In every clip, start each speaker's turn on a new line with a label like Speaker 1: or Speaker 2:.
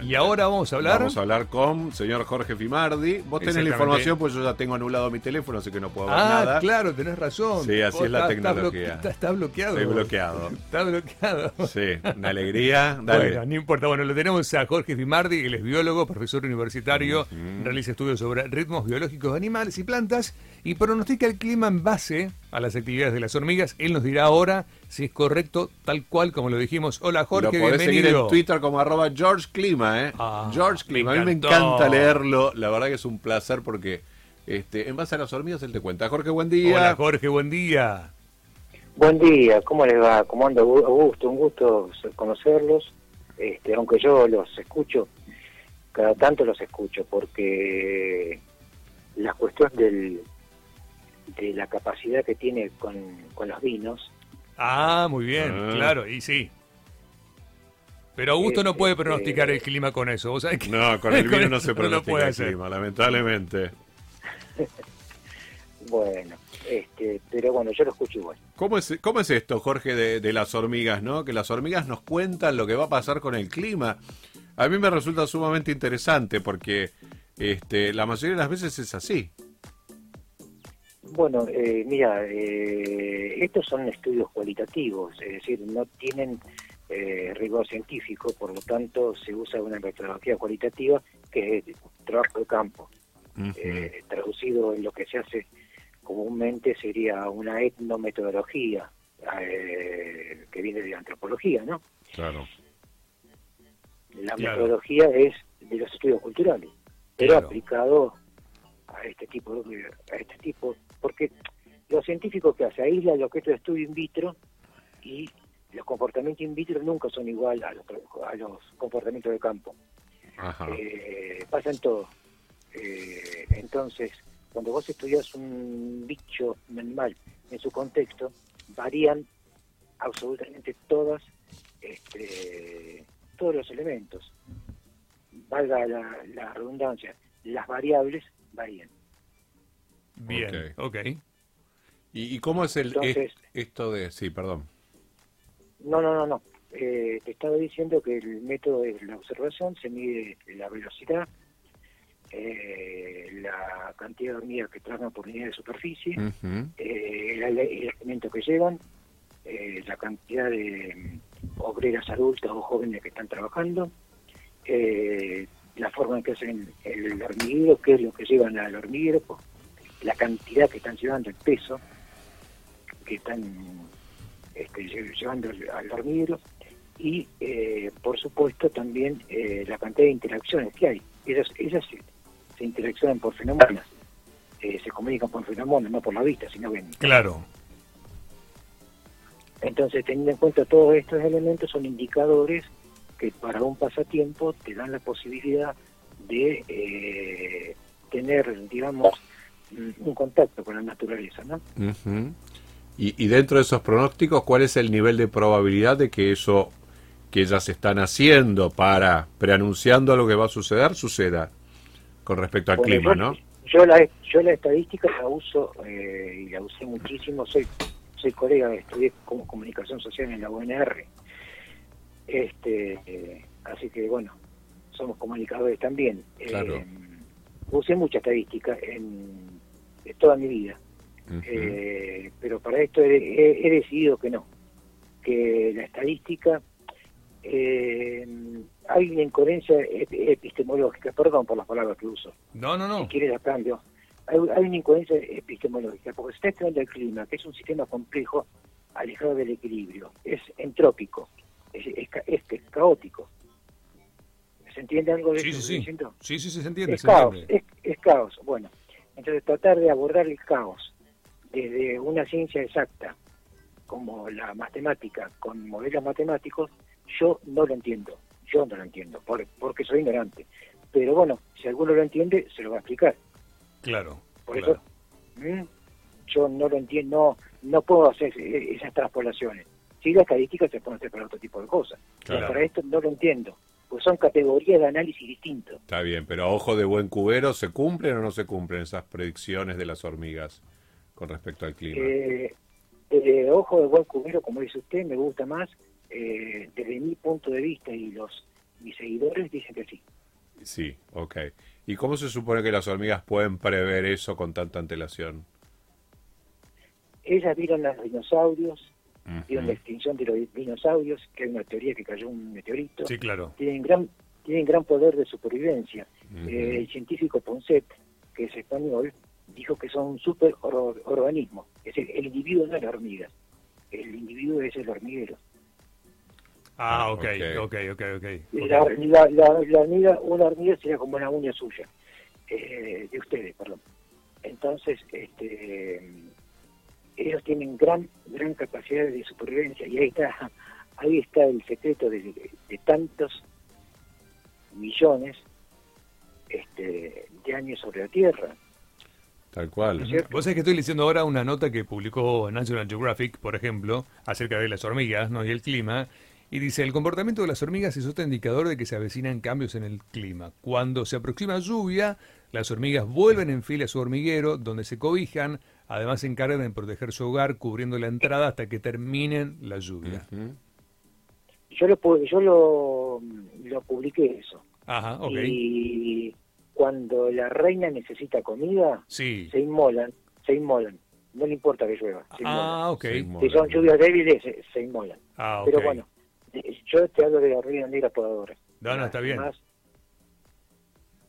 Speaker 1: Exactamente.
Speaker 2: Y ahora vamos a hablar.
Speaker 1: Vamos a hablar con señor Jorge Fimardi. Vos tenés la información, pues yo ya tengo anulado mi teléfono, así que no puedo ver
Speaker 2: Ah,
Speaker 1: nada.
Speaker 2: claro, tenés razón.
Speaker 1: Sí, así
Speaker 2: Vos
Speaker 1: es la tecnología.
Speaker 2: está bloqueado.
Speaker 1: Estoy bloqueado.
Speaker 2: Está bloqueado.
Speaker 1: Sí, una alegría. Dale.
Speaker 2: Bueno, no importa. Bueno, lo tenemos a Jorge Fimardi, él es biólogo, profesor universitario, realiza estudios sobre ritmos biológicos de animales y plantas y pronostica el clima en base a las actividades de las hormigas. Él nos dirá ahora si es correcto, tal cual como lo dijimos. Hola Jorge,
Speaker 1: lo podés seguir
Speaker 2: bienvenido.
Speaker 1: en Twitter como arroba George Clima, ¿eh?
Speaker 2: Ah,
Speaker 1: George Clima.
Speaker 2: me
Speaker 1: A mí me encanta leerlo. La verdad que es un placer porque este, en base a las hormigas él te cuenta. Jorge, buen día.
Speaker 2: Hola Jorge, buen día.
Speaker 3: Buen día, ¿cómo les va? ¿Cómo anda Augusto? Un gusto conocerlos, este, aunque yo los escucho, cada tanto los escucho, porque la cuestión del, de la capacidad que tiene con, con los vinos,
Speaker 2: Ah, muy bien,
Speaker 1: Ah.
Speaker 2: claro, y sí. Pero Augusto no
Speaker 3: Este,
Speaker 2: puede pronosticar
Speaker 3: eh,
Speaker 2: el clima con eso. ¿Vos sabés que
Speaker 1: No, con el vino no se pronostica el
Speaker 2: hacer.
Speaker 1: clima, lamentablemente.
Speaker 3: bueno, este, pero bueno, yo lo escucho igual.
Speaker 1: ¿Cómo es, cómo es esto, Jorge, de, de las hormigas, no? Que las hormigas nos cuentan lo que va a pasar con el clima. A mí me resulta sumamente interesante porque este, la mayoría de las veces es así.
Speaker 3: Bueno, eh, mira, eh, estos son estudios cualitativos, es decir, no tienen eh, rigor científico, por lo tanto se usa una metodología cualitativa que es trabajo de campo. Eh, traducido en lo que se hace comúnmente sería una etnometodología eh, que viene de antropología, ¿no?
Speaker 1: Claro.
Speaker 3: La
Speaker 2: Claro.
Speaker 3: metodología es de los estudios culturales, pero
Speaker 2: Claro.
Speaker 3: aplicado a este tipo de, a este tipo, porque los científicos que hacen aíslan lo que es el estudio in vitro y los comportamientos in vitro nunca son igual a los, a los comportamientos de campo.
Speaker 1: Ajá.
Speaker 3: Eh, pasa en todo. Eh, entonces, cuando vos estudias un bicho, un animal, en su contexto, varían absolutamente todas, este, todos los elementos. Valga la, la redundancia, las variables varían.
Speaker 2: Bien, ok.
Speaker 1: ¿Y, y cómo es el
Speaker 3: Entonces-
Speaker 1: es- esto de... Sí, perdón.
Speaker 3: No, no, no, no. Eh, te estaba diciendo que el método es la observación, se mide la velocidad, eh, la cantidad de hormigas que tragan por unidad de superficie, eh, el, el alimento que llevan, eh, la cantidad de mm, obreras adultas o jóvenes que están trabajando, eh, la forma en que hacen el hormiguero, qué es lo que llevan al hormiguero, pues, la cantidad que están llevando, el peso que están este, lle- llevando al, hormiguero y, eh, por supuesto, también eh, la cantidad de interacciones que hay. Ellas, ellas se, se interaccionan por fenómenos, eh, se comunican por fenómenos, no por la vista, sino ven.
Speaker 2: Claro.
Speaker 3: Entonces, teniendo en cuenta todos estos elementos, son indicadores que para un pasatiempo te dan la posibilidad de eh, tener, digamos, un contacto con la naturaleza, ¿no?
Speaker 1: Ujú. y, y dentro de esos pronósticos, ¿cuál es el nivel de probabilidad de que eso que ellas están haciendo para preanunciando lo que va a suceder, suceda con respecto al
Speaker 3: Bueno,
Speaker 1: clima,
Speaker 3: yo,
Speaker 1: ¿no?
Speaker 3: Yo la, yo la estadística la uso eh, y la usé muchísimo. Soy soy colega, estudié como comunicación social en la UNR. Este, eh, así que bueno, somos comunicadores también.
Speaker 1: Claro.
Speaker 3: Eh, usé mucha estadística en, toda mi vida. Eh, pero para esto he, he- he decidido que no, que la estadística, eh, hay una incoherencia ep- epistemológica, perdón por las palabras que uso,
Speaker 2: No, no,
Speaker 3: si
Speaker 2: no.
Speaker 3: quiere la cambio, hay, hay una incoherencia epistemológica, porque se está estudiando el clima, que es un sistema complejo, alejado del equilibrio, es entrópico, es, es es ca- caótico. ¿Se entiende algo de
Speaker 2: Sí,
Speaker 3: eso
Speaker 2: sí, sí. Sí, sí, sí, se entiende.
Speaker 3: es
Speaker 2: se
Speaker 3: caos,
Speaker 2: entiende.
Speaker 3: es, es caos. Bueno, entonces tratar de abordar el caos desde una ciencia exacta como la matemática con modelos matemáticos, yo no lo entiendo. Yo no lo entiendo, por- porque soy ignorante. Pero bueno, si alguno lo entiende, se lo va a explicar.
Speaker 2: Claro.
Speaker 3: Por
Speaker 2: claro.
Speaker 3: eso, yo no lo entiendo, no, no puedo hacer eh, esas transpolaciones. Si la estadística se puede hacer para otro tipo de cosas. Pero para esto no lo entiendo, pues son categorías de análisis distintos.
Speaker 1: Está bien, pero a ojo de buen cubero, ¿se cumplen o no se cumplen esas predicciones de las hormigas con respecto al clima?
Speaker 3: Eh, eh, ojo de buen cubero, como dice usted, me gusta más, eh, desde mi punto de vista y los mis seguidores dicen que sí.
Speaker 1: Sí, ok. ¿Y cómo se supone que las hormigas pueden prever eso con tanta antelación?
Speaker 3: Ellas vieron a los dinosaurios,
Speaker 1: Ujú.
Speaker 3: vieron la extinción de los dinosaurios, que hay una teoría que cayó un meteorito.
Speaker 2: Sí, claro.
Speaker 3: Tienen gran tienen gran poder de supervivencia. Eh, el científico Ponset, que es español, dijo que son un superorganismo. Es decir, el individuo no es la hormiga, el individuo es el hormiguero.
Speaker 2: Ah, ok,
Speaker 1: Ok.
Speaker 2: ok, ok.
Speaker 3: La, la, la- la hormiga, una hormiga sería como una uña suya, eh, de ustedes, perdón. Entonces, este, ellos tienen gran, gran capacidad de supervivencia y ahí está, ahí está el secreto de, de tantos millones este, de años sobre la Tierra.
Speaker 1: Tal cual.
Speaker 3: ¿no es cierto?
Speaker 2: Vos sabés que estoy leyendo ahora una nota que publicó National Geographic, por ejemplo, acerca de las hormigas ¿no? y el clima, y dice, el comportamiento de las hormigas es otro indicador de que se avecinan cambios en el clima. Cuando se aproxima lluvia, las hormigas vuelven en fila a su hormiguero, donde se cobijan, además se encargan de proteger su hogar, cubriendo la entrada hasta que terminen la lluvia.
Speaker 3: Yo lo, pu- yo lo, lo publiqué eso.
Speaker 2: Ajá, ok.
Speaker 3: Y cuando la reina necesita comida,
Speaker 2: Sí.
Speaker 3: se inmolan, se inmolan. No le importa que llueva, se inmolan.
Speaker 2: Ah, ok.
Speaker 3: Si son lluvias débiles, se, se inmolan.
Speaker 2: Ah, ok.
Speaker 3: Pero bueno, yo te hablo de la hormiga negra podadora.
Speaker 2: No, no, está bien.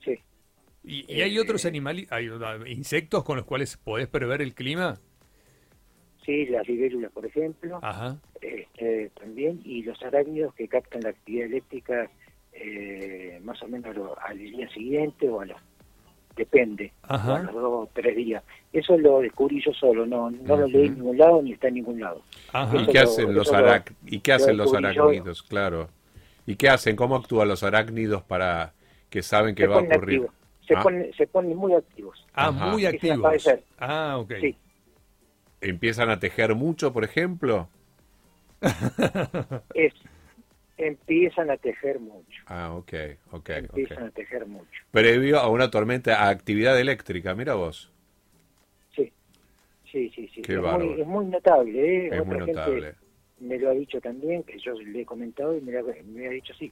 Speaker 3: Sí,
Speaker 2: ¿Y, y hay otros animales, hay insectos con los cuales podés prever el clima?
Speaker 3: sí, las libélulas, por ejemplo,
Speaker 2: Ajá.
Speaker 3: este, también, y los arácnidos que captan la actividad eléctrica eh, más o menos al día siguiente o a los depende,
Speaker 2: Ajá.
Speaker 3: a los dos o tres días. Eso lo descubrí yo solo, no, no lo leí en ningún lado ni está en ningún lado.
Speaker 2: Ajá.
Speaker 1: ¿Y qué
Speaker 3: lo-
Speaker 1: hacen los
Speaker 3: lo-
Speaker 1: arac- ¿Y qué hacen los
Speaker 3: yo.
Speaker 1: arácnidos? Claro. ¿Y qué hacen? ¿Cómo actúan los arácnidos para que saben que
Speaker 3: se
Speaker 1: va a ocurrir?
Speaker 3: activos, se,
Speaker 1: Ah.
Speaker 3: ponen, se ponen muy activos.
Speaker 2: Ah,
Speaker 1: Ajá.
Speaker 2: muy activos.
Speaker 3: aparecer.
Speaker 2: Ah, ok.
Speaker 3: Sí.
Speaker 1: ¿Empiezan a tejer mucho, por ejemplo?
Speaker 3: Es, empiezan a tejer mucho.
Speaker 1: Ah, ok, ok,
Speaker 3: empiezan a tejer mucho.
Speaker 1: Previo a una tormenta, a actividad eléctrica, mira vos.
Speaker 3: Sí, sí, sí. sí.
Speaker 1: Qué
Speaker 3: es,
Speaker 1: bárbaro.
Speaker 3: muy, es muy notable. ¿eh?
Speaker 1: Es
Speaker 3: Otra
Speaker 1: muy
Speaker 3: gente
Speaker 1: notable.
Speaker 3: me lo ha dicho también, que yo le he comentado y me, ha dicho sí.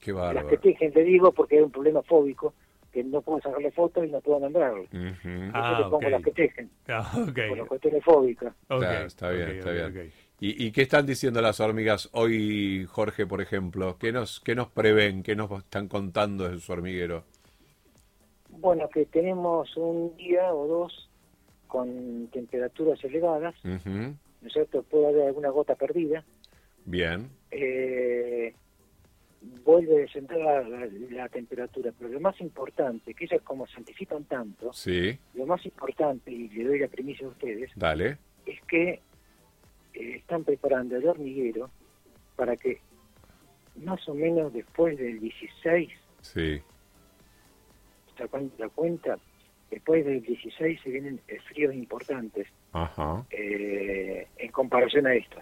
Speaker 1: Qué
Speaker 3: Las
Speaker 1: bárbaro.
Speaker 3: que tejen, te digo, porque hay un problema fóbico, que no puedo sacarle fotos y no puedo nombrarlo.
Speaker 1: Ujú.
Speaker 2: Ah,
Speaker 3: Entonces le pongo las que tejen,
Speaker 2: Ah, ok.
Speaker 3: por las cuestiones fóbicas.
Speaker 2: Ok,
Speaker 1: Claro, está bien, está
Speaker 2: ok,
Speaker 1: bien. ¿Y, y qué están diciendo las hormigas hoy, Jorge, por ejemplo? ¿Qué nos, qué nos prevén? ¿Qué nos están contando de su hormiguero?
Speaker 3: Bueno, que tenemos un día o dos con temperaturas elevadas,
Speaker 1: Ujú.
Speaker 3: ¿no es cierto? Puede haber alguna gota perdida.
Speaker 1: Bien.
Speaker 3: eh, vuelve a descender la, la- la temperatura, pero lo más importante, que ellas como se anticipan tanto,
Speaker 1: Sí,
Speaker 3: lo más importante, y le doy la premisa a ustedes,
Speaker 1: dale.
Speaker 3: es que están preparando el hormiguero para que más o menos después del 16,
Speaker 1: Sí.
Speaker 3: sacando la cuenta, después del 16 se vienen fríos importantes
Speaker 1: Ajá.
Speaker 3: eh, en comparación a esto.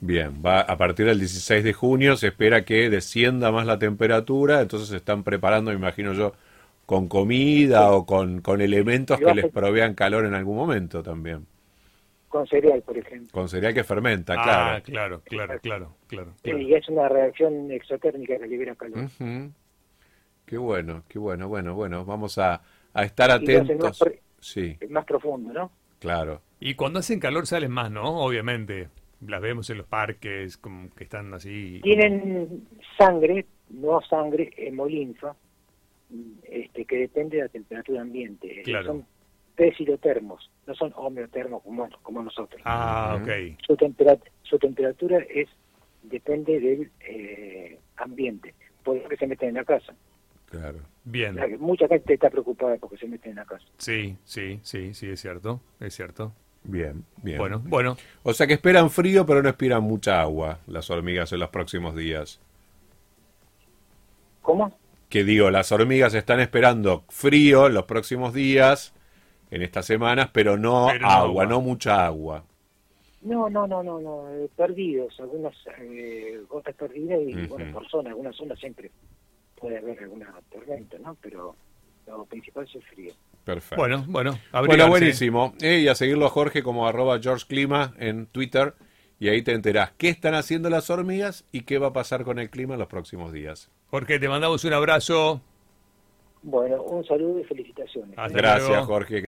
Speaker 1: Bien, va a partir del 16 de junio se espera que descienda más la temperatura, entonces se están preparando, me imagino yo, con comida o con, con elementos que les provean calor en algún momento también.
Speaker 3: Con cereal, por ejemplo.
Speaker 1: Con cereal que fermenta,
Speaker 2: Ah,
Speaker 1: claro.
Speaker 2: claro, claro, claro, claro.
Speaker 3: Y es una reacción exotérmica que libera calor.
Speaker 1: Qué bueno, qué bueno, bueno, bueno, vamos a, a estar
Speaker 3: más,
Speaker 1: atentos.
Speaker 3: pre-
Speaker 1: Sí,
Speaker 3: más profundo, ¿no?
Speaker 1: claro.
Speaker 2: Y cuando hacen calor salen más, ¿no? Obviamente. Las vemos en los parques, como que están así. como-
Speaker 3: Tienen sangre, no sangre, hemolinfa, este, que depende de la temperatura ambiente.
Speaker 2: Claro.
Speaker 3: Son pesilotermos, no son homeotermos como, como nosotros.
Speaker 2: Ah, ok.
Speaker 3: Su, tempera- su temperatura es depende del eh, ambiente, por eso que se meten en la casa.
Speaker 1: Claro.
Speaker 2: Bien.
Speaker 3: La- Mucha gente está preocupada porque se meten en la casa.
Speaker 2: Sí, sí, sí, sí, es cierto. Es cierto.
Speaker 1: Bien, bien.
Speaker 2: Bueno, bueno.
Speaker 1: O sea que esperan frío, pero no esperan mucha agua las hormigas en los próximos días.
Speaker 3: ¿Cómo?
Speaker 1: Que digo, las hormigas están esperando frío en los próximos días, en estas semanas, pero no
Speaker 2: Pero
Speaker 1: agua,
Speaker 2: agua.
Speaker 1: no mucha agua.
Speaker 3: No, no, no, no, no, eh, perdidos, algunas eh, gotas perdidas y
Speaker 1: Ujú.
Speaker 3: bueno, por zona, algunas zonas siempre puede haber alguna tormenta, ¿no? Pero lo principal es el frío.
Speaker 1: Perfecto.
Speaker 2: Bueno, bueno.
Speaker 1: Bueno,
Speaker 2: abrigarse.
Speaker 1: buenísimo. Eh, y a seguirlo a Jorge como arroba George Clima en Twitter. Y ahí te enterás qué están haciendo las hormigas y qué va a pasar con el clima en los próximos días.
Speaker 2: Jorge, te mandamos un abrazo.
Speaker 3: Bueno, un saludo y felicitaciones.
Speaker 2: Hasta
Speaker 1: Gracias,
Speaker 2: luego.
Speaker 1: Jorge.